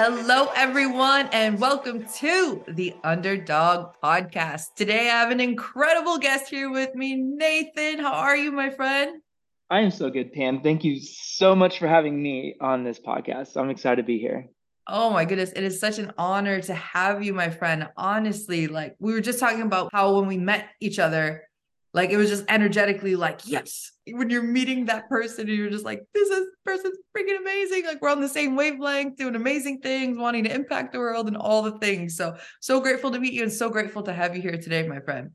Hello, everyone, and welcome to the Underdog Podcast. Today, I have an incredible guest here with me, Nathan. How are you, my friend? I am so good, Pam. Thank you so much for having me on this podcast. I'm excited to be here. Oh my goodness, it is such an honor to have you, my friend. Honestly, like we were just talking about how when we met each other, like it was just energetically like, yes. When you're meeting that person, you're just like, this is person's freaking amazing. Like we're on the same wavelength, doing amazing things, wanting to impact the world and all the things. So so grateful to meet you and so grateful to have you here today, my friend.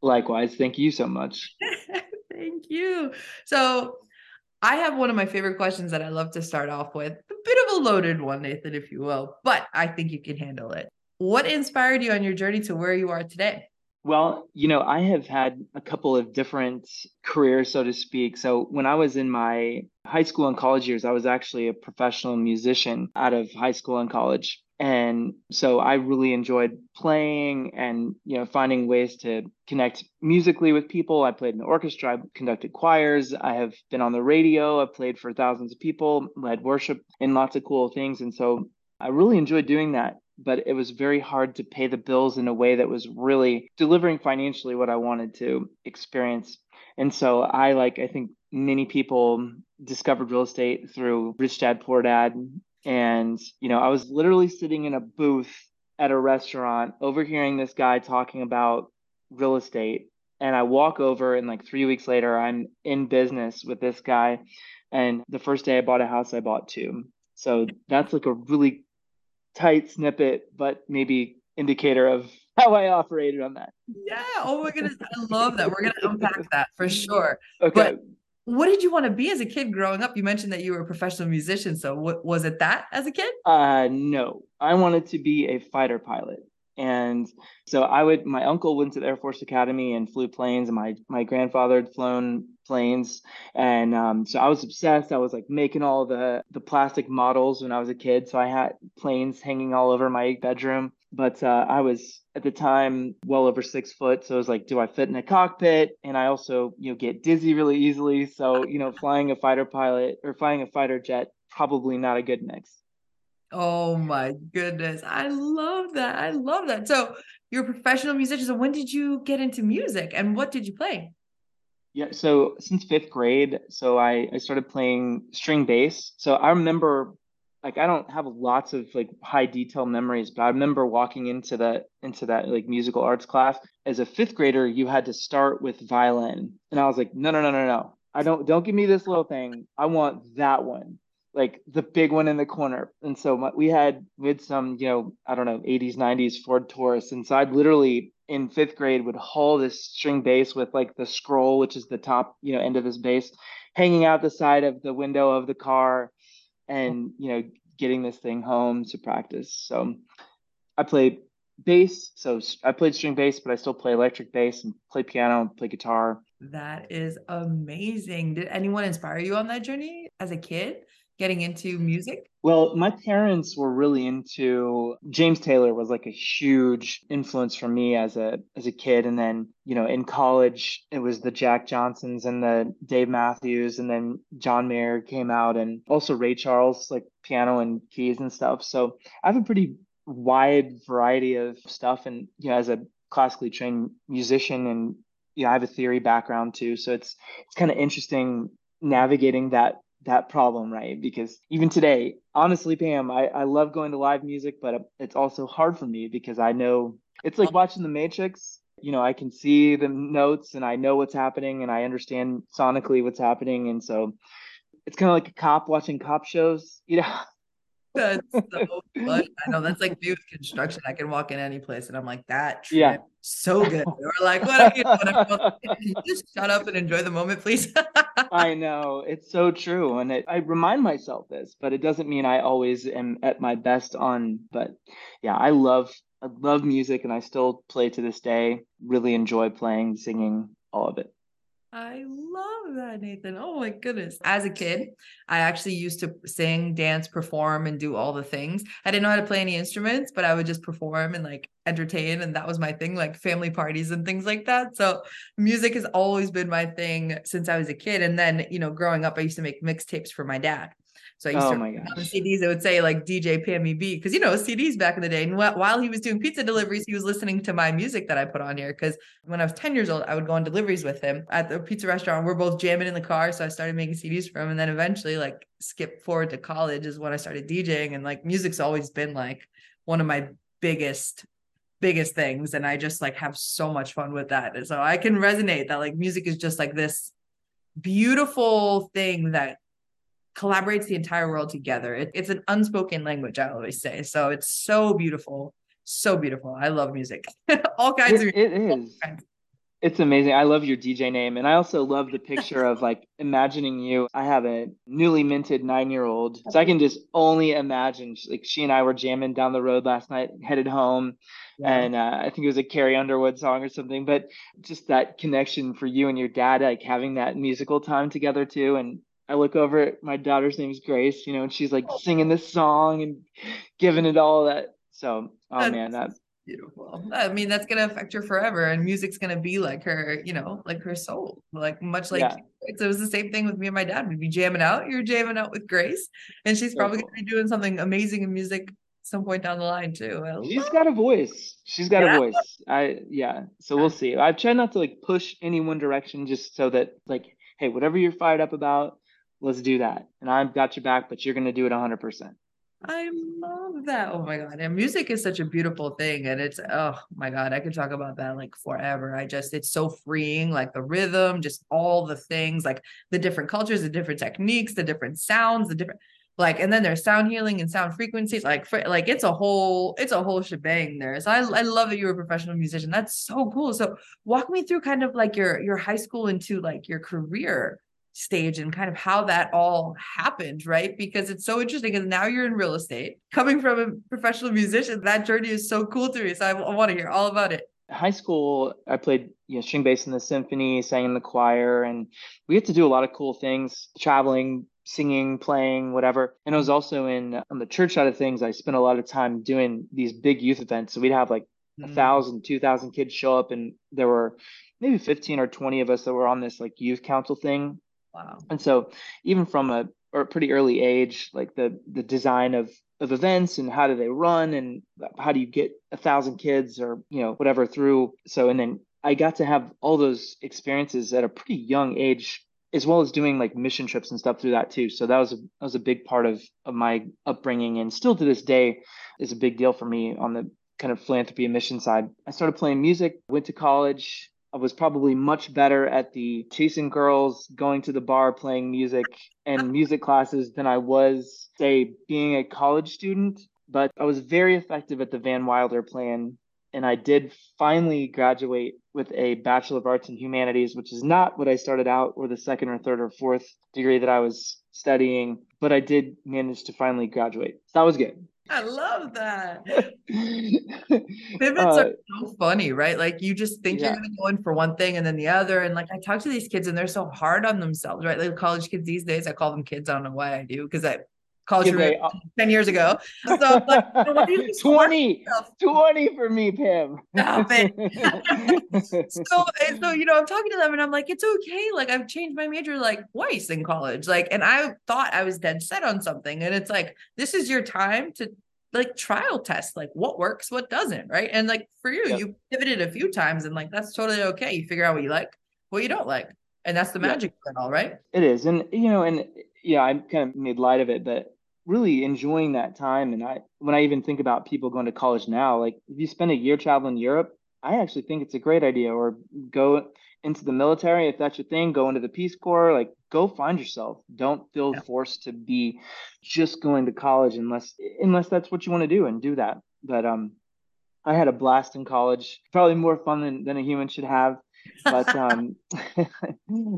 Likewise. Thank you so much. Thank you. So I have one of my favorite questions that I love to start off with. A bit of a loaded one, Nathan, if you will, but I think you can handle it. What inspired you on your journey to where you are today? Well, you know, I have had a couple of different careers, so to speak. So when I was in my high school and college years, I was actually a professional musician out of high school and college. And so I really enjoyed playing and, you know, finding ways to connect musically with people. I played in the orchestra, I conducted choirs, I have been on the radio, I played for thousands of people, led worship and lots of cool things. And so I really enjoyed doing that but it was very hard to pay the bills in a way that was really delivering financially what I wanted to experience. And so I like I think many people discovered real estate through Rich Dad Poor Dad and you know I was literally sitting in a booth at a restaurant overhearing this guy talking about real estate and I walk over and like 3 weeks later I'm in business with this guy and the first day I bought a house I bought two. So that's like a really tight snippet, but maybe indicator of how I operated on that. Yeah. Oh my goodness. I love that. We're going to unpack that for sure. Okay. But what did you want to be as a kid growing up? You mentioned that you were a professional musician. So what was it that as a kid? Uh no. I wanted to be a fighter pilot. And so I would my uncle went to the Air Force Academy and flew planes and my my grandfather had flown planes and um, so I was obsessed. I was like making all the the plastic models when I was a kid. So I had planes hanging all over my bedroom. But uh, I was at the time well over six foot, so I was like, do I fit in a cockpit? And I also you know get dizzy really easily. So you know flying a fighter pilot or flying a fighter jet probably not a good mix. Oh my goodness. I love that. I love that. So you're a professional musician. So when did you get into music and what did you play? Yeah, so since fifth grade, so I, I started playing string bass. So I remember like I don't have lots of like high detail memories, but I remember walking into that into that like musical arts class. As a fifth grader, you had to start with violin. And I was like, no, no, no, no, no. I don't don't give me this little thing. I want that one like the big one in the corner. And so my, we had we had some, you know, I don't know, 80s, 90s Ford Taurus. And so I'd literally in fifth grade would haul this string bass with like the scroll, which is the top, you know, end of this bass, hanging out the side of the window of the car and, you know, getting this thing home to practice. So I played bass. So I played string bass, but I still play electric bass and play piano, and play guitar. That is amazing. Did anyone inspire you on that journey as a kid? Getting into music? Well, my parents were really into James Taylor was like a huge influence for me as a as a kid and then, you know, in college it was the Jack Johnsons and the Dave Matthews and then John Mayer came out and also Ray Charles like piano and keys and stuff. So, I have a pretty wide variety of stuff and you know as a classically trained musician and you know, I have a theory background too. So it's it's kind of interesting navigating that that problem, right? Because even today, honestly, Pam, I, I love going to live music, but um, it's also hard for me because I know it's like watching The Matrix. You know, I can see the notes and I know what's happening and I understand sonically what's happening. And so it's kind of like a cop watching cop shows, you know? That's so fun. I know that's like new construction. I can walk in any place and I'm like, that trip, Yeah. so good. Or like, what are you you just shut up and enjoy the moment, please? I know it's so true, and it, I remind myself this, but it doesn't mean I always am at my best on. But yeah, I love I love music, and I still play to this day. Really enjoy playing, singing, all of it. I love that, Nathan. Oh my goodness. As a kid, I actually used to sing, dance, perform, and do all the things. I didn't know how to play any instruments, but I would just perform and like entertain. And that was my thing, like family parties and things like that. So music has always been my thing since I was a kid. And then, you know, growing up, I used to make mixtapes for my dad. So I used Oh to my on the. CDs, it would say like DJ Pammy B because you know CDs back in the day. And wh- while he was doing pizza deliveries, he was listening to my music that I put on here. Because when I was 10 years old, I would go on deliveries with him at the pizza restaurant. We're both jamming in the car. So I started making CDs for him. And then eventually, like, skip forward to college is when I started DJing. And like, music's always been like one of my biggest biggest things and i just like have so much fun with that and so i can resonate that like music is just like this beautiful thing that collaborates the entire world together it, it's an unspoken language i always say so it's so beautiful so beautiful i love music all kinds It, of it is. It's amazing. I love your DJ name. And I also love the picture of like imagining you. I have a newly minted nine year old. So I can just only imagine like she and I were jamming down the road last night, headed home. And uh, I think it was a Carrie Underwood song or something. But just that connection for you and your dad, like having that musical time together too. And I look over at my daughter's name is Grace, you know, and she's like oh. singing this song and giving it all that. So, oh That's- man, that's beautiful i mean that's gonna affect her forever and music's gonna be like her you know like her soul like much like Yeah. it was the same thing with me and my dad we'd be jamming out you're jamming out with grace and she's So probably cool. gonna be doing something amazing in music some point down the line too She's got a voice. She's got Yeah. a voice. I yeah. So we'll see. I've tried not to like push any one direction just so that like, hey, whatever you're fired up about, let's do that. And I've got your back, but you're gonna do it hundred percent. I love that. Oh my God. And music is such a beautiful thing. And it's, oh my God, I could talk about that like forever. I just, it's so freeing, like the rhythm, just all the things, like the different cultures, the different techniques, the different sounds, the different, like, and then there's sound healing and sound frequencies. Like, fr- like it's a whole, it's a whole shebang there. So I, I love that you're a professional musician. That's so cool. So walk me through kind of like your, your high school into like your career stage and kind of how that all happened, right? Because it's so interesting. And now you're in real estate, coming from a professional musician. That journey is so cool to me. So I, I want to hear all about it. High school, I played you know string bass in the symphony, sang in the choir, and we get to do a lot of cool things, traveling, singing, playing, whatever. And I was also in on the church side of things. I spent a lot of time doing these big youth events. So we'd have like a Mm. thousand, two thousand kids show up, and there were maybe 15 or 20 of us that were on this like youth council thing. Wow. And so even from a or a pretty early age, like the the design of of events and how do they run and how do you get a thousand kids or you know whatever through. So and then I got to have all those experiences at a pretty young age, as well as doing like mission trips and stuff through that too. So that was a that was a big part of of my upbringing, and still to this day is a big deal for me on the kind of philanthropy and mission side. I started playing music, went to college, I was probably much better at the chasing girls, going to the bar, playing music, and music classes than I was, say, being a college student. But I was very effective at the Van Wilder plan. And I did finally graduate with a Bachelor of Arts in Humanities, which is not what I started out or the second or third or fourth degree that I was studying. But I did manage to finally graduate. So that was good. I love that. Uh, Pivots are so funny, right? Like you just think Yeah. you're gonna go in for one thing and then the other. And like I talk to these kids and they're so hard on themselves, right? Like college kids these days, I call them kids. I don't know why I do because I college they- uh, 10 years ago. So like, you know, what do you do so hard on 20, 20 for me, Pam. Stop so so you know i'm talking to them and i'm like it's okay. Like i've changed my major like twice in college. Like and i thought i was dead set on something. And it's like this is your time to like trial test. Like what works what doesn't right? And like for you Yep. you pivoted a few times and like that's totally okay. You figure out what you like what you don't like and that's the magic of it all right? It is. And, you know, and yeah, I kind of made light of it, but really enjoying that time. And I, when I even think about people going to college now, like if you spend a year traveling Europe, I actually think it's a great idea. Or go into the military if that's your thing, go into the Peace Corps, like go find yourself. Don't feel Yeah. forced to be just going to college unless unless that's what you want to do and do that. But um I had a blast in college, probably more fun than, than a human should have. But um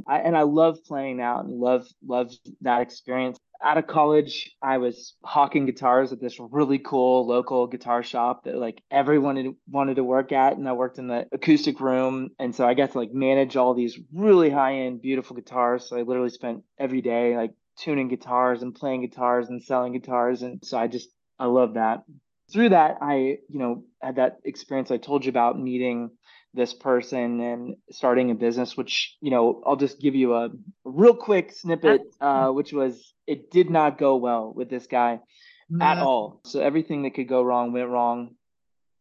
I, and I love playing out and love love that experience. out of college, I was hawking guitars at this really cool local guitar shop that like everyone wanted to work at. And I worked in the acoustic room. And so I got to like manage all these really high end, beautiful guitars. So I literally spent every day like tuning guitars and playing guitars and selling guitars. And so I just, I love that. Through that, I, you know, had that experience I told you about meeting this person and starting a business which you know i'll just give you a real quick snippet uh, which was it did not go well with this guy at all. So everything that could go wrong went wrong.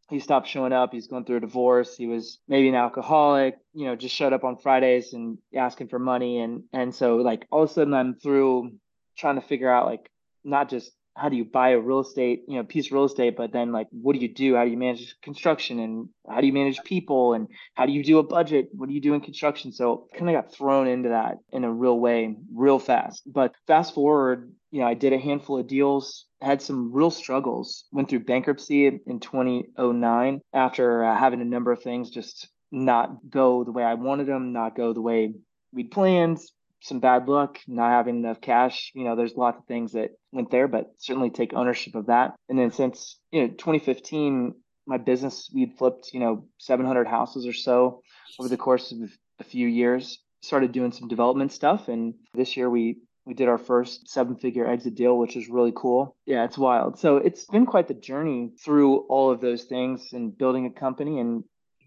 He stopped showing up. He's going through a divorce. He was maybe an alcoholic you know just showed up on fridays and asking for money. And and so like all of a sudden i'm through trying to figure out like not just how do you buy a real estate, you know, piece of real estate, but then like what do you do? How do you manage construction and how do you manage people and how do you do a budget? What do you do in construction? So kind of got thrown into that in a real way, real fast. But fast forward, you know, I did a handful of deals, had some real struggles, went through bankruptcy in 2009 after uh, having a number of things just not go the way I wanted them, not go the way we'd planned, some bad luck, not having enough cash. You know, there's lots of things that went there, but certainly take ownership of that. And then since you know 2015, my business we'd flipped you know 700 houses or so over the course of a few years. Started doing some development stuff, and this year we we did our first seven figure exit deal, which is really cool. Yeah, it's wild. So it's been quite the journey through all of those things and building a company and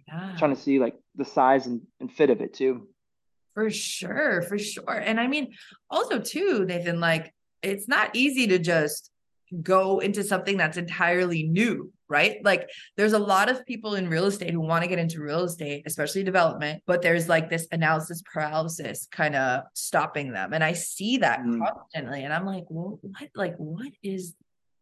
yeah. trying to see like the size and, and fit of it too. For sure, for sure. And I mean, also too, Nathan, like it's not easy to just go into something that's entirely new, right? Like there's a lot of people in real estate who want to get into real estate, especially development, but there's like this analysis paralysis kind of stopping them. And I see that mm. constantly. And I'm like, well, what like what is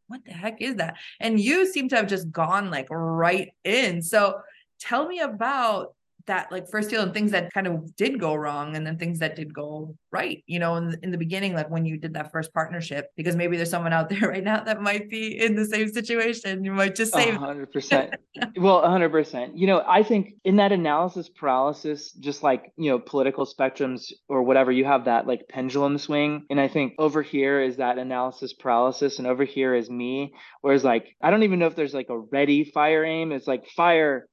what the heck is that? And you seem to have just gone like right in. So tell me about that like first deal and things that kind of did go wrong and then things that did go right you know in, in the beginning like when you did that first partnership because maybe there's someone out there right now that might be in the same situation. You might just say 100% well 100% you know i think in that analysis paralysis just like you know political spectrums or whatever you have that like pendulum swing. And i think over here is that analysis paralysis and over here is me whereas like i don't even know if there's like a ready fire aim. It's like fire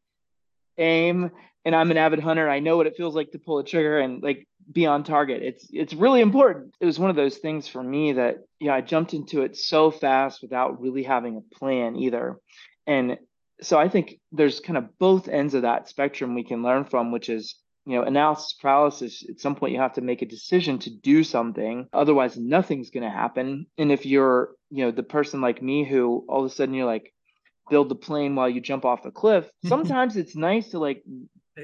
aim and I'm an avid hunter. I know what it feels like to pull a trigger and like be on target. It's it's really important. It was one of those things for me that yeah, I jumped into it so fast without really having a plan either. And so I think there's kind of both ends of that spectrum we can learn from, which is you know analysis paralysis at some point you have to make a decision to do something otherwise nothing's going to happen and if you're you know the person like me who all of a sudden you're like build the plane while you jump off the cliff sometimes it's nice to like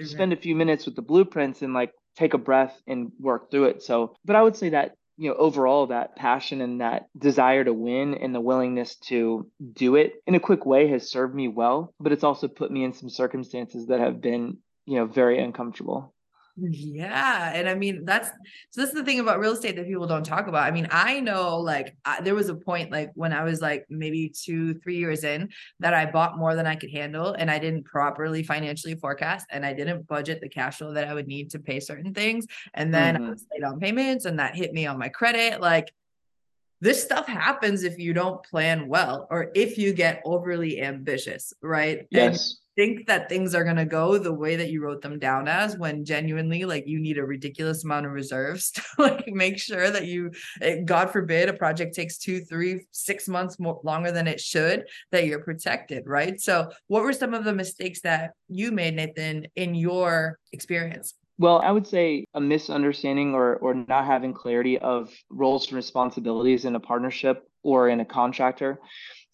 spend a few minutes with the blueprints and like take a breath and work through it. So, but I would say that you know overall that passion and that desire to win and the willingness to do it in a quick way has served me well but it's also put me in some circumstances that have been you know very uncomfortable yeah. And I mean, that's so this is the thing about real estate that people don't talk about. I mean, I know like I, there was a point like when I was like maybe two, three years in that I bought more than I could handle and I didn't properly financially forecast and I didn't budget the cash flow that I would need to pay certain things. And then mm-hmm. I was late on payments and that hit me on my credit. Like, this stuff happens if you don't plan well or if you get overly ambitious, right? Yes. And think that things are going to go the way that you wrote them down as when genuinely like you need a ridiculous amount of reserves to like make sure that you eh, god forbid a project takes two three six months more longer than it should that you're protected right? So what were some of the mistakes that you made nathan in your experience? Well, I would say a misunderstanding or, or not having clarity of roles and responsibilities in a partnership or in a contractor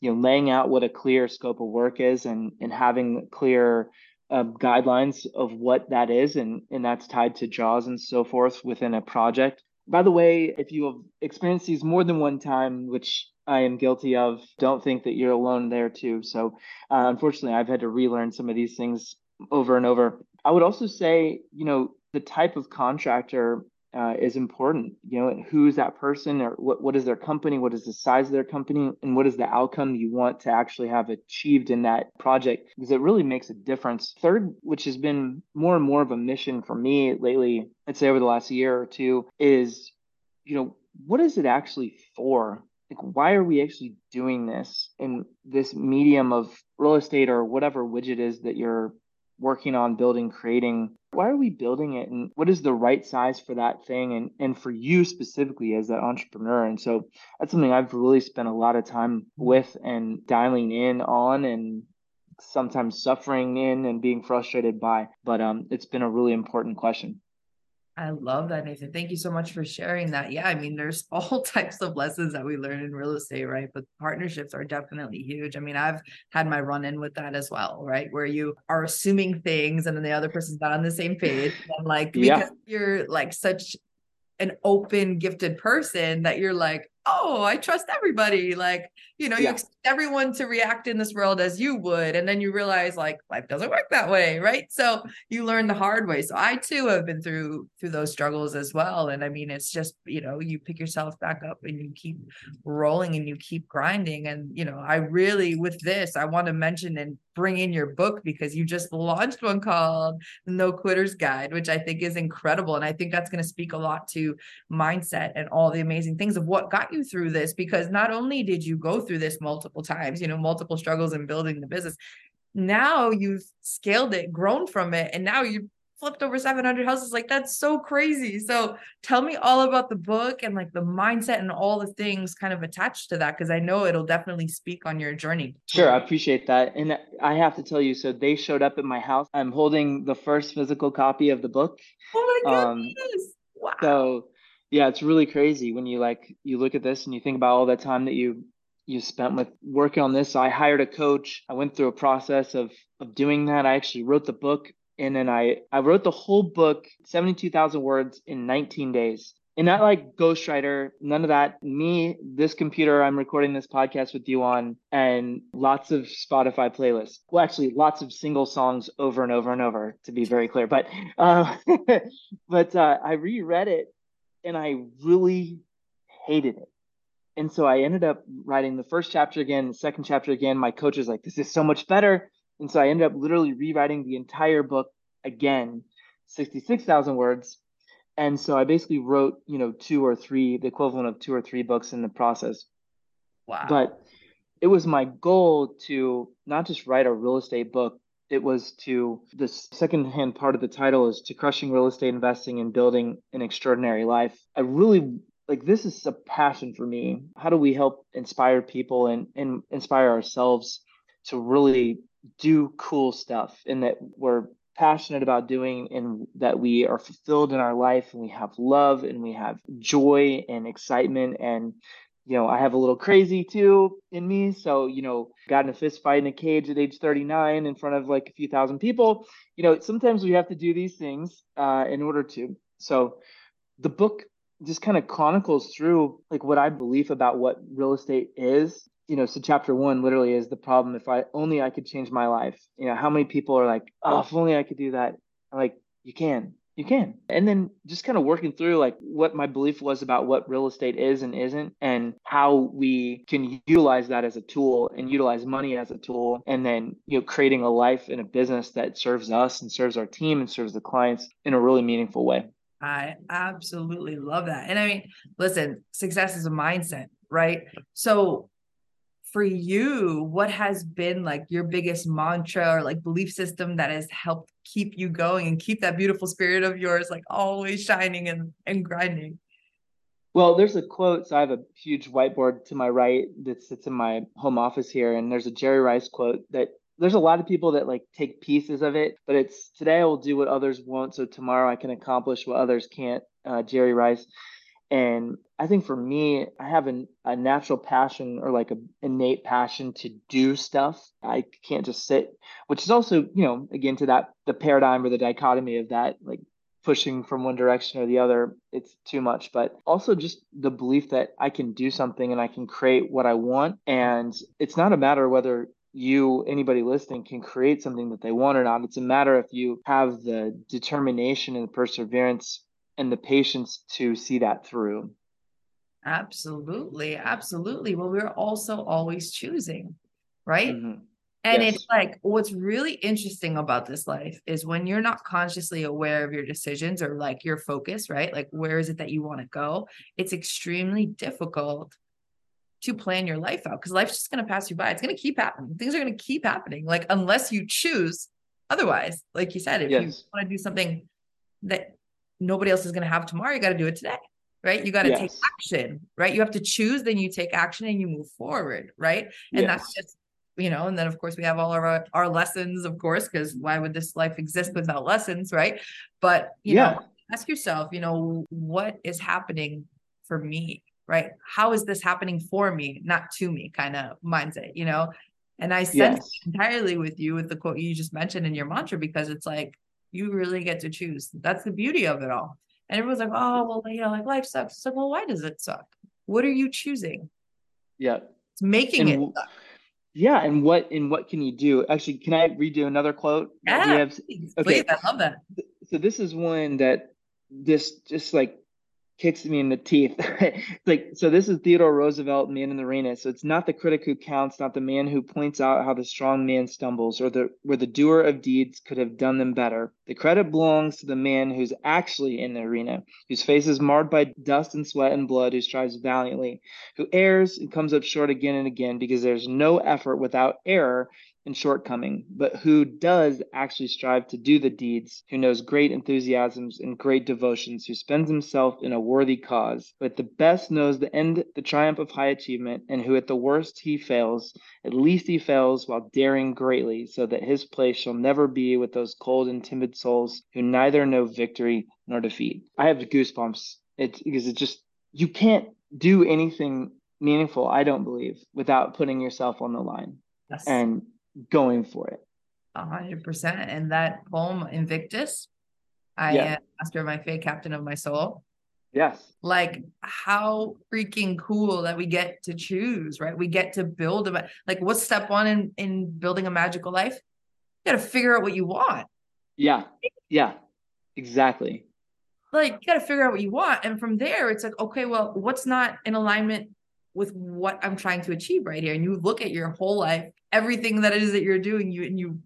you know laying out what a clear scope of work is and and having clear uh, guidelines of what that is and and that's tied to draws and so forth within a project. By the way if you have experienced these more than one time which i am guilty of don't think that you're alone there too. So uh, unfortunately i've had to relearn some of these things over and over. I would also say you know the type of contractor uh, is important. You know, who is that person, or what what is their company, what is the size of their company, and what is the outcome you want to actually have achieved in that project? Because it really makes a difference. Third, which has been more and more of a mission for me lately, I'd say over the last year or two, is you know what is it actually for? Like, why are we actually doing this in this medium of real estate or whatever widget is that you're working on building, creating? Why are we building it? And what is the right size for that thing? And, and for you specifically as that entrepreneur. And so that's something I've really spent a lot of time with and dialing in on and sometimes suffering in and being frustrated by. But um, it's been a really important question. I love that, Nathan. Thank you so much for sharing that. Yeah, I mean, there's all types of lessons that we learn in real estate, right? But partnerships are definitely huge. I mean, I've had my run in with that as well, right? Where you are assuming things and then the other person's not on the same page. And like, because yeah. you're like such an open, gifted person that you're like, oh, I trust everybody. Like, you know, yeah. you expect everyone to react in this world as you would. And then you realize like life doesn't work that way. Right. So you learn the hard way. So I too have been through through those struggles as well. And I mean, it's just, you know, you pick yourself back up and you keep rolling and you keep grinding. And, you know, I really with this, I want to mention and bring in your book because you just launched one called No Quitters Guide, which I think is incredible. And I think that's going to speak a lot to mindset and all the amazing things of what got you through this because not only did you go through this multiple times, you know, multiple struggles in building the business, now you've scaled it, grown from it, and now you flipped over 700 houses. Like that's so crazy. So tell me all about the book and like the mindset and all the things kind of attached to that because I know it'll definitely speak on your journey. Sure, I appreciate that. And I have to tell you, so they showed up at my house. I'm holding the first physical copy of the book. Oh my um, goodness. Um, wow. So yeah, it's really crazy when you like you look at this and you think about all that time that you you spent with working on this. I hired a coach. I went through a process of of doing that. I actually wrote the book and then I I wrote the whole book, 72,000 words in 19 days. And not like ghostwriter, none of that. Me, this computer I'm recording this podcast with you on, and lots of Spotify playlists. Well, actually, lots of single songs over and over and over, to be very clear. But uh, but uh, I reread it and I really hated it. And so I ended up writing the first chapter again, the second chapter again. My coach was like, this is so much better. And so I ended up literally rewriting the entire book again, 66,000 words. And so I basically wrote, you know, two or three, the equivalent of two or three books in the process. Wow. But it was my goal to not just write a real estate book, it was to the second hand part of the title is to crushing real estate investing and building an extraordinary life. I really like this is a passion for me. How do we help inspire people and, and inspire ourselves to really do cool stuff and that we're passionate about doing and that we are fulfilled in our life and we have love and we have joy and excitement and you know, I have a little crazy too in me. So, you know, got in a fist fight in a cage at age 39 in front of like a few thousand people. You know, sometimes we have to do these things uh, in order to. So the book just kind of chronicles through like what I believe about what real estate is. You know, so chapter one literally is the problem. If I only I could change my life. You know, how many people are like, oh, if only I could do that. I'm like, you can you can. And then just kind of working through like what my belief was about what real estate is and isn't and how we can utilize that as a tool and utilize money as a tool and then you know creating a life and a business that serves us and serves our team and serves the clients in a really meaningful way. I absolutely love that. And I mean, listen, success is a mindset, right? So for you, what has been like your biggest mantra or like belief system that has helped keep you going and keep that beautiful spirit of yours like always shining and, and grinding? Well, there's a quote. So I have a huge whiteboard to my right that sits in my home office here. And there's a Jerry Rice quote that there's a lot of people that like take pieces of it, but it's today I will do what others won't. So tomorrow I can accomplish what others can't. Uh, Jerry Rice. And I think for me, I have an, a natural passion or like an innate passion to do stuff. I can't just sit, which is also, you know, again, to that, the paradigm or the dichotomy of that, like pushing from one direction or the other, it's too much. But also just the belief that I can do something and I can create what I want. And it's not a matter whether you, anybody listening, can create something that they want or not. It's a matter if you have the determination and the perseverance and the patience to see that through. Absolutely. Absolutely. Well, we're also always choosing, right? Mm-hmm. And Yes. it's like what's really interesting about this life is when you're not consciously aware of your decisions or like your focus, right? Like where is it that you want to go? It's extremely difficult to plan your life out because life's just going to pass you by. It's going to keep happening. Things are going to keep happening. Like unless you choose otherwise, like you said, if you want to do something that nobody else is going to have tomorrow, you got to do it today. Right. You got to take action. Right. You have to choose, then you take action and you move forward. Right. And that's just, you know, and then of course we have all our our lessons, of course, because why would this life exist without lessons, right? But you Yeah. know, ask yourself, you know, what is happening for me, right? How is this happening for me, not to me, kind of mindset, you know? And I sense Yes. entirely with you with the quote you just mentioned in your mantra because it's like you really get to choose. That's the beauty of it all. And everyone's like, oh, well, you know, like life sucks. It's like, well, why does it suck? What are you choosing? Yeah. It's making And it suck. Yeah. And what and what can you do? Actually, can I redo another quote? Yeah, have? please, okay. please, I love that. so this is one that this just like kicks me in the teeth. like so this is Theodore Roosevelt, Man in the Arena. So it's not the critic who counts, not the man who points out how the strong man stumbles, or the where the doer of deeds could have done them better. The credit belongs to the man who's actually in the arena, whose face is marred by dust and sweat and blood, who strives valiantly, who errs and comes up short again and again, because there's no effort without error and shortcoming, but who does actually strive to do the deeds, who knows great enthusiasms and great devotions, who spends himself in a worthy cause, who at the best knows the end, the triumph of high achievement, and who at the worst he fails, at least he fails while daring greatly, so that his place shall never be with those cold and timid souls who neither know victory nor defeat. I have goosebumps. It's because it just you can't do anything meaningful, I don't believe, without putting yourself on the line Yes. and going for it. A hundred percent. And that poem Invictus, I Yeah. am master my fate, captain of my soul. Yes. Like how freaking cool that we get to choose, right? We get to build a like what's step one in in building a magical life? You got to figure out what you want. Yeah. Yeah. Exactly. Like you got to figure out what you want, and from there, it's like, okay, well, what's not in alignment with what I'm trying to achieve right here? And you look at your whole life, everything that it is that you're doing, you and you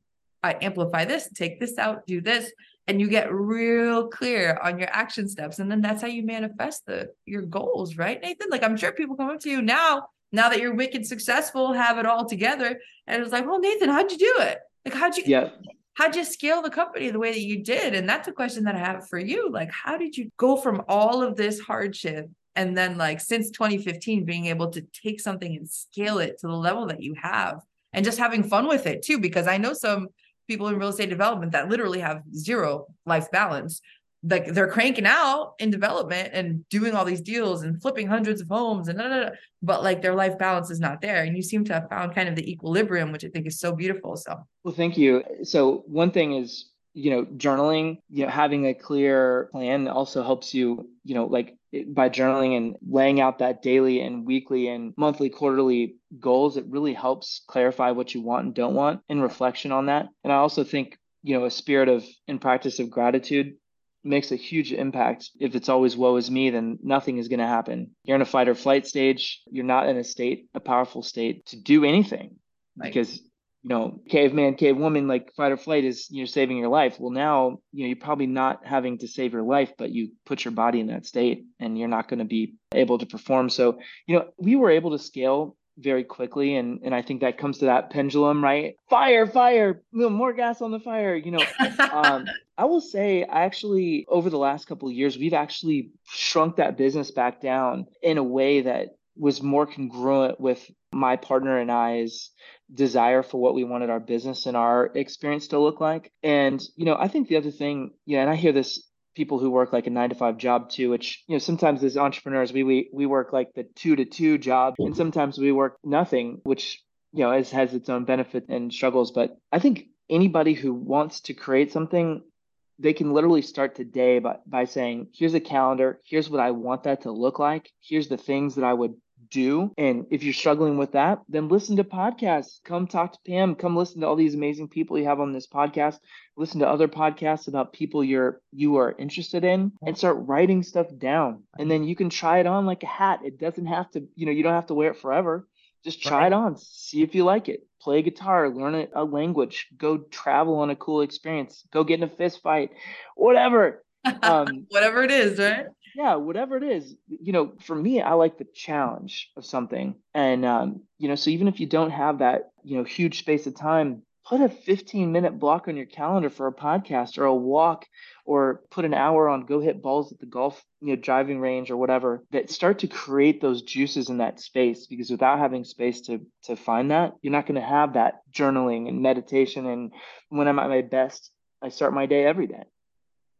uh, amplify this, take this out, do this, and you get real clear on your action steps, and then that's how you manifest the your goals, right, Nathan? Like I'm sure people come up to you now, now that you're wicked successful, have it all together, and it's like, well, Nathan, how'd you do it? Like how'd you Yeah. how'd you scale the company the way that you did? And that's a question that I have for you. Like, how did you go from all of this hardship and then like since 2015 being able to take something and scale it to the level that you have and just having fun with it too? Because I know some people in real estate development that literally have zero life balance. Like they're cranking out in development and doing all these deals and flipping hundreds of homes and da, da, da, but like their life balance is not there. And you seem to have found kind of the equilibrium, which I think is so beautiful. So Well, thank you. So one thing is, you know, journaling, you know, having a clear plan also helps you, you know, like by journaling and laying out that daily and weekly and monthly, quarterly goals, it really helps clarify what you want and don't want in reflection on that. And I also think, you know, a spirit of and practice of gratitude makes a huge impact. If it's always woe is me, then nothing is going to happen. You're in a fight or flight stage. You're not in a state, a powerful state to do anything Right. because you know, caveman, cavewoman, like fight or flight is you're saving your life. Well, now you know you're probably not having to save your life, but you put your body in that state, and you're not going to be able to perform. So, you know, we were able to scale very quickly, and and I think that comes to that pendulum, right? Fire, fire, more gas on the fire. You know, um, I will say, I actually, over the last couple of years, we've actually shrunk that business back down in a way that was more congruent with my partner and I's desire for what we wanted our business and our experience to look like. And, you know, I think the other thing, yeah, and I hear this people who work like a nine to five job too, which, you know, sometimes as entrepreneurs, we, we, we work like the two to two job, and sometimes we work nothing, which, you know, has, has its own benefit and struggles. But I think anybody who wants to create something they can literally start today by, by saying, here's a calendar, here's what I want that to look like, here's the things that I would do. And if you're struggling with that, then listen to podcasts. Come talk to Pam. Come listen to all these amazing people you have on this podcast. Listen to other podcasts about people you're you are interested in and start writing stuff down. And then you can try it on like a hat. It doesn't have to, you know, you don't have to wear it forever. Just try right. it on, see if you like it. Play guitar, learn a, a language, go travel on a cool experience, go get in a fist fight, whatever. Um, whatever it is, right? Yeah, whatever it is. You know, for me, I like the challenge of something. And, um, you know, so even if you don't have that, you know, huge space of time, put a 15 minute block on your calendar for a podcast or a walk or put an hour on go hit balls at the golf you know driving range or whatever that start to create those juices in that space because without having space to to find that you're not going to have that journaling and meditation and when i'm at my best i start my day every day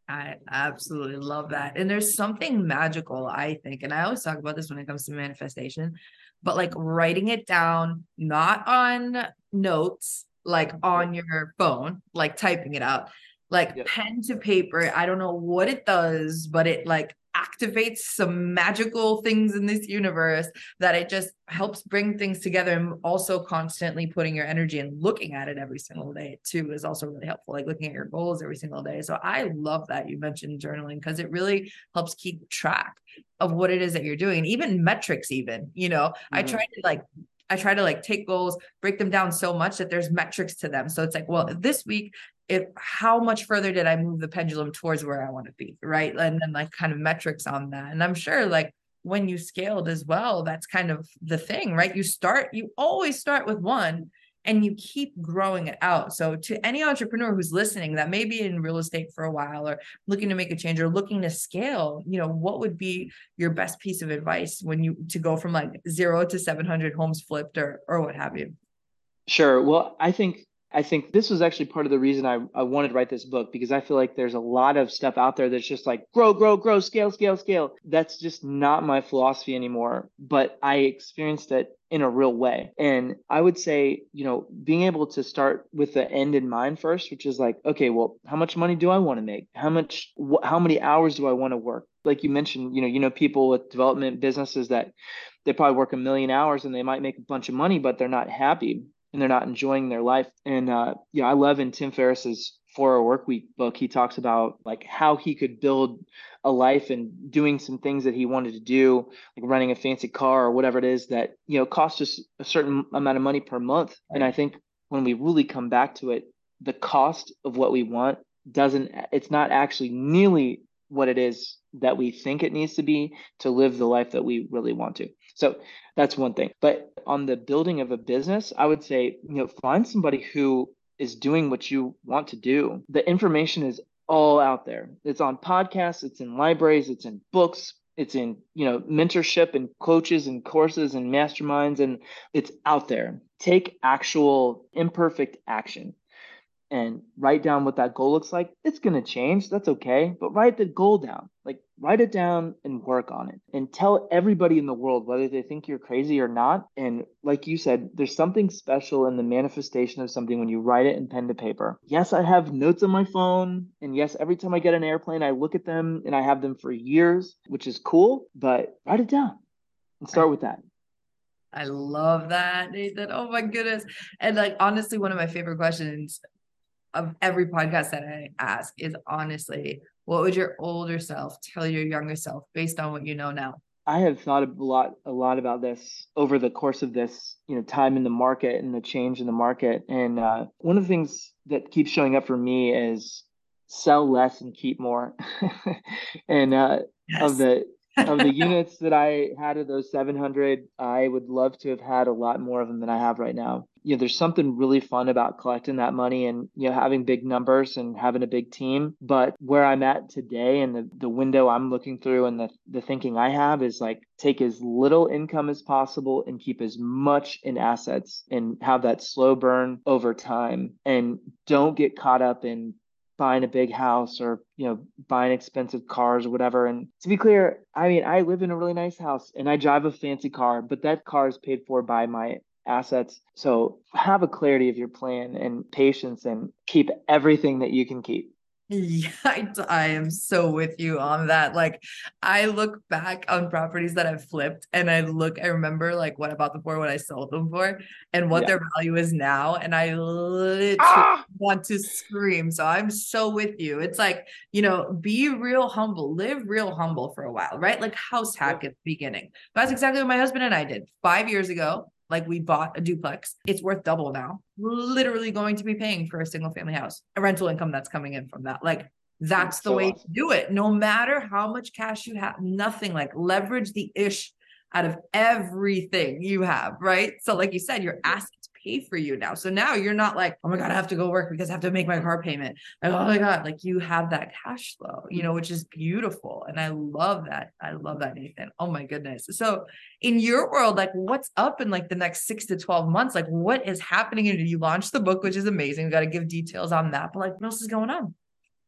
I absolutely love that. And there's something magical, I think. And I always talk about this when it comes to manifestation, but like writing it down, not on notes, like mm-hmm. on your phone, like typing it out, like yep. pen to paper. I don't know what it does, but it like activates some magical things in this universe that it just helps bring things together and also constantly putting your energy and looking at it every single day too is also really helpful like looking at your goals every single day so i love that you mentioned journaling because it really helps keep track of what it is that you're doing and even metrics even you know mm-hmm. i try to like I try to like take goals, break them down so much that there's metrics to them. So it's like, well, this week, if how much further did I move the pendulum towards where I want to be, right? And then like kind of metrics on that. And I'm sure like when you scaled as well, that's kind of the thing, right? You start, you always start with one and you keep growing it out. So to any entrepreneur who's listening that may be in real estate for a while or looking to make a change or looking to scale, you know, what would be your best piece of advice when you to go from like 0 to 700 homes flipped or or what have you? Sure. Well, I think I think this was actually part of the reason I, I wanted to write this book because I feel like there's a lot of stuff out there that's just like grow, grow, grow, scale, scale, scale. That's just not my philosophy anymore. But I experienced it in a real way. And I would say, you know, being able to start with the end in mind first, which is like, okay, well, how much money do I want to make? How much, wh- how many hours do I want to work? Like you mentioned, you know, you know, people with development businesses that they probably work a million hours and they might make a bunch of money, but they're not happy and they're not enjoying their life. And uh, yeah, I love in Tim Ferriss's Four Hour Work Week book, he talks about like how he could build a life and doing some things that he wanted to do, like running a fancy car or whatever it is that you know costs us a certain amount of money per month. Right. And I think when we really come back to it, the cost of what we want doesn't it's not actually nearly what it is that we think it needs to be to live the life that we really want to. So that's one thing. But on the building of a business, I would say, you know, find somebody who is doing what you want to do. The information is all out there. It's on podcasts, it's in libraries, it's in books, it's in, you know, mentorship and coaches and courses and masterminds and it's out there. Take actual imperfect action and write down what that goal looks like. It's going to change. That's okay. But write the goal down. Like write it down and work on it and tell everybody in the world whether they think you're crazy or not. And like you said, there's something special in the manifestation of something when you write it in pen to paper. Yes, I have notes on my phone. And yes, every time I get an airplane, I look at them and I have them for years, which is cool. But write it down and start with that. I love that, Nathan. Oh my goodness. And like honestly, one of my favorite questions of every podcast that I ask is honestly, what would your older self tell your younger self based on what you know now? I have thought a lot a lot about this over the course of this, you know, time in the market and the change in the market. And uh, one of the things that keeps showing up for me is sell less and keep more. and uh, yes. of the of the units that I had of those 700, I would love to have had a lot more of them than I have right now. You know, there's something really fun about collecting that money and, you know, having big numbers and having a big team. But where I'm at today and the, the window I'm looking through and the, the thinking I have is like take as little income as possible and keep as much in assets and have that slow burn over time and don't get caught up in buying a big house or you know buying expensive cars or whatever and to be clear i mean i live in a really nice house and i drive a fancy car but that car is paid for by my assets so have a clarity of your plan and patience and keep everything that you can keep yeah, I, I am so with you on that. Like, I look back on properties that I've flipped and I look, I remember like what I bought them for, what I sold them for, and what yeah. their value is now. And I literally ah! want to scream. So I'm so with you. It's like, you know, be real humble, live real humble for a while, right? Like house hack at the beginning. That's exactly what my husband and I did five years ago like we bought a duplex. It's worth double now. Literally going to be paying for a single family house, a rental income that's coming in from that. Like that's the so way awesome. to do it. No matter how much cash you have, nothing like leverage the ish out of everything you have, right? So, like you said, your assets pay for you now. So now you're not like, oh my God, I have to go work because I have to make my car payment. Like, oh my God, like you have that cash flow, you know, which is beautiful. And I love that. I love that, Nathan. Oh my goodness. So, in your world, like what's up in like the next six to 12 months? Like, what is happening? And you launched the book, which is amazing. We got to give details on that. But like, what else is going on?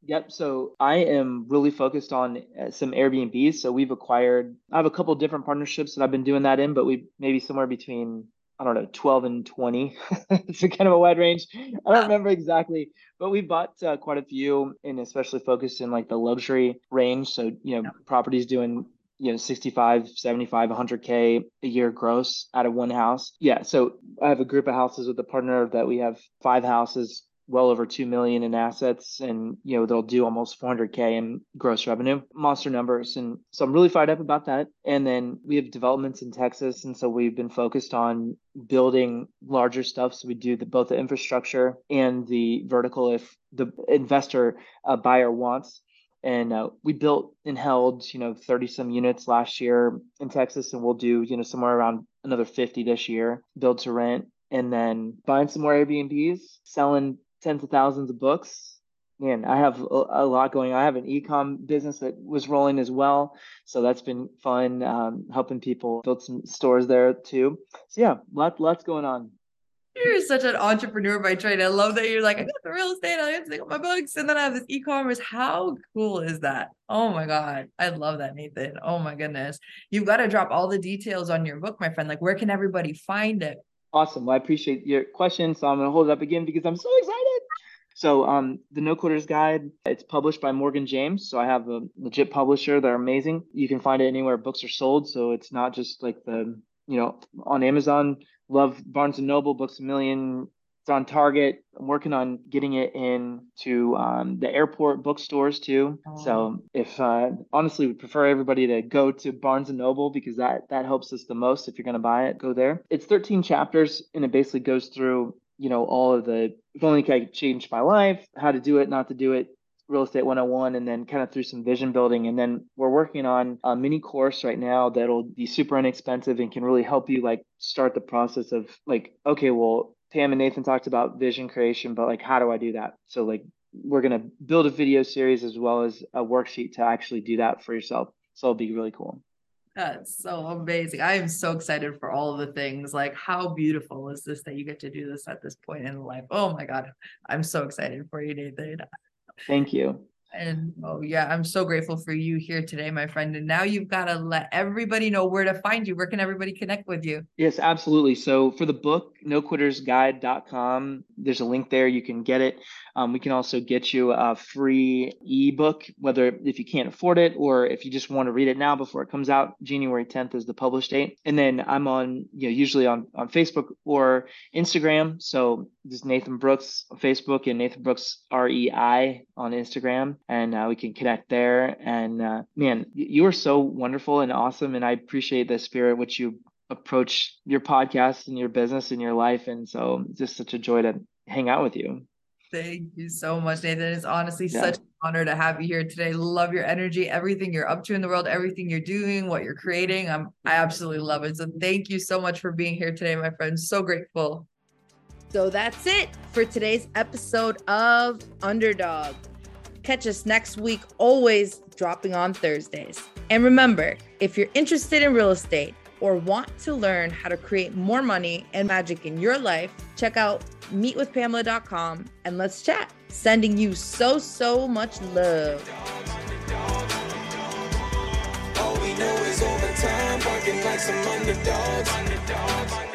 Yep. So I am really focused on uh, some Airbnbs. So we've acquired, I have a couple different partnerships that I've been doing that in, but we maybe somewhere between, I don't know, 12 and 20. it's a kind of a wide range. I don't remember exactly, but we bought uh, quite a few and especially focused in like the luxury range. So, you know, properties doing you know 65 75 100k a year gross out of one house yeah so i have a group of houses with a partner that we have five houses well over 2 million in assets and you know they'll do almost 400k in gross revenue. Monster numbers and so i'm really fired up about that. And then we have developments in texas and so we've been focused on building larger stuff. So we do the, both the infrastructure and the vertical if the investor uh, buyer wants. And uh, we built and held you know 30 some units last year in texas and we'll do you know somewhere around another 50 this year build to rent and then buying some more airbnbs selling tens of thousands of books. Man, I have a, lot going. On. I have an ecom business that was rolling as well, so that's been fun. Um, helping people build some stores there too. So yeah, lot, lots going on. You're such an entrepreneur by trade. I love that you're like, I got the real estate, I have to take my books, and then I have this e-commerce. How cool is that? Oh my God. I love that, Nathan. Oh my goodness. You've got to drop all the details on your book, my friend. Like, where can everybody find it? Awesome. Well, I appreciate your question. So I'm going to hold it up again because I'm so excited. So um, the No Quitters Guide, it's published by Morgan James. So I have a legit publisher. They're amazing. You can find it anywhere books are sold. So it's not just like the, you know, on Amazon. Love Barnes and Noble, Books a Million. It's on Target. I'm working on getting it into um, the airport bookstores too. Oh. So if uh, honestly, we prefer everybody to go to Barnes and Noble because that that helps us the most. If you're going to buy it, go there. It's 13 chapters and it basically goes through you know all of the if only I could change my life, how to do it, not to do it, real estate 101 and then kind of through some vision building. And then we're working on a mini course right now that'll be super inexpensive and can really help you like start the process of like okay well pam and nathan talked about vision creation but like how do i do that? So like we're going to build a video series as well as a worksheet to actually do that for yourself. So it'll be really cool That's so amazing. I am so excited for all of the things. Like, how beautiful is this that you get to do this at this point in life? Oh my God. I'm so excited for you, Nathan. thank you And oh yeah, I'm so grateful for you here today, my friend. And now you've got to let everybody know where to find you. Where can everybody connect with you? Yes, absolutely. So for the book, noquittersguide.com, there's a link there. You can get it. Um, we can also get you a free ebook, whether if you can't afford it or if you just want to read it now before it comes out. January 10th is the publish date. And then I'm on, you know, usually on, on Facebook or Instagram. So this Nathan Brooks Facebook and Nathan Brooks REI on Instagram. And uh, we can connect there. And uh, man, you are so wonderful and awesome. And I appreciate the spirit which you approach your podcast and your business and your life. And so it's just such a joy to hang out with you. Thank you so much, Nathan. It's honestly Yeah. such an honor to have you here today. Love your energy, everything you're up to in the world, everything you're doing, what you're creating. I'm I absolutely love it. So thank you so much for being here today, my friend. So grateful. So that's it for today's episode of Underdog. Catch us next week, always dropping on Thursdays. And remember, if you're interested in real estate or want to learn how to create more money and magic in your life, check out meetwithpamela.com and let's chat. Sending you so, so much love. All we know is barking like some underdogs. underdogs.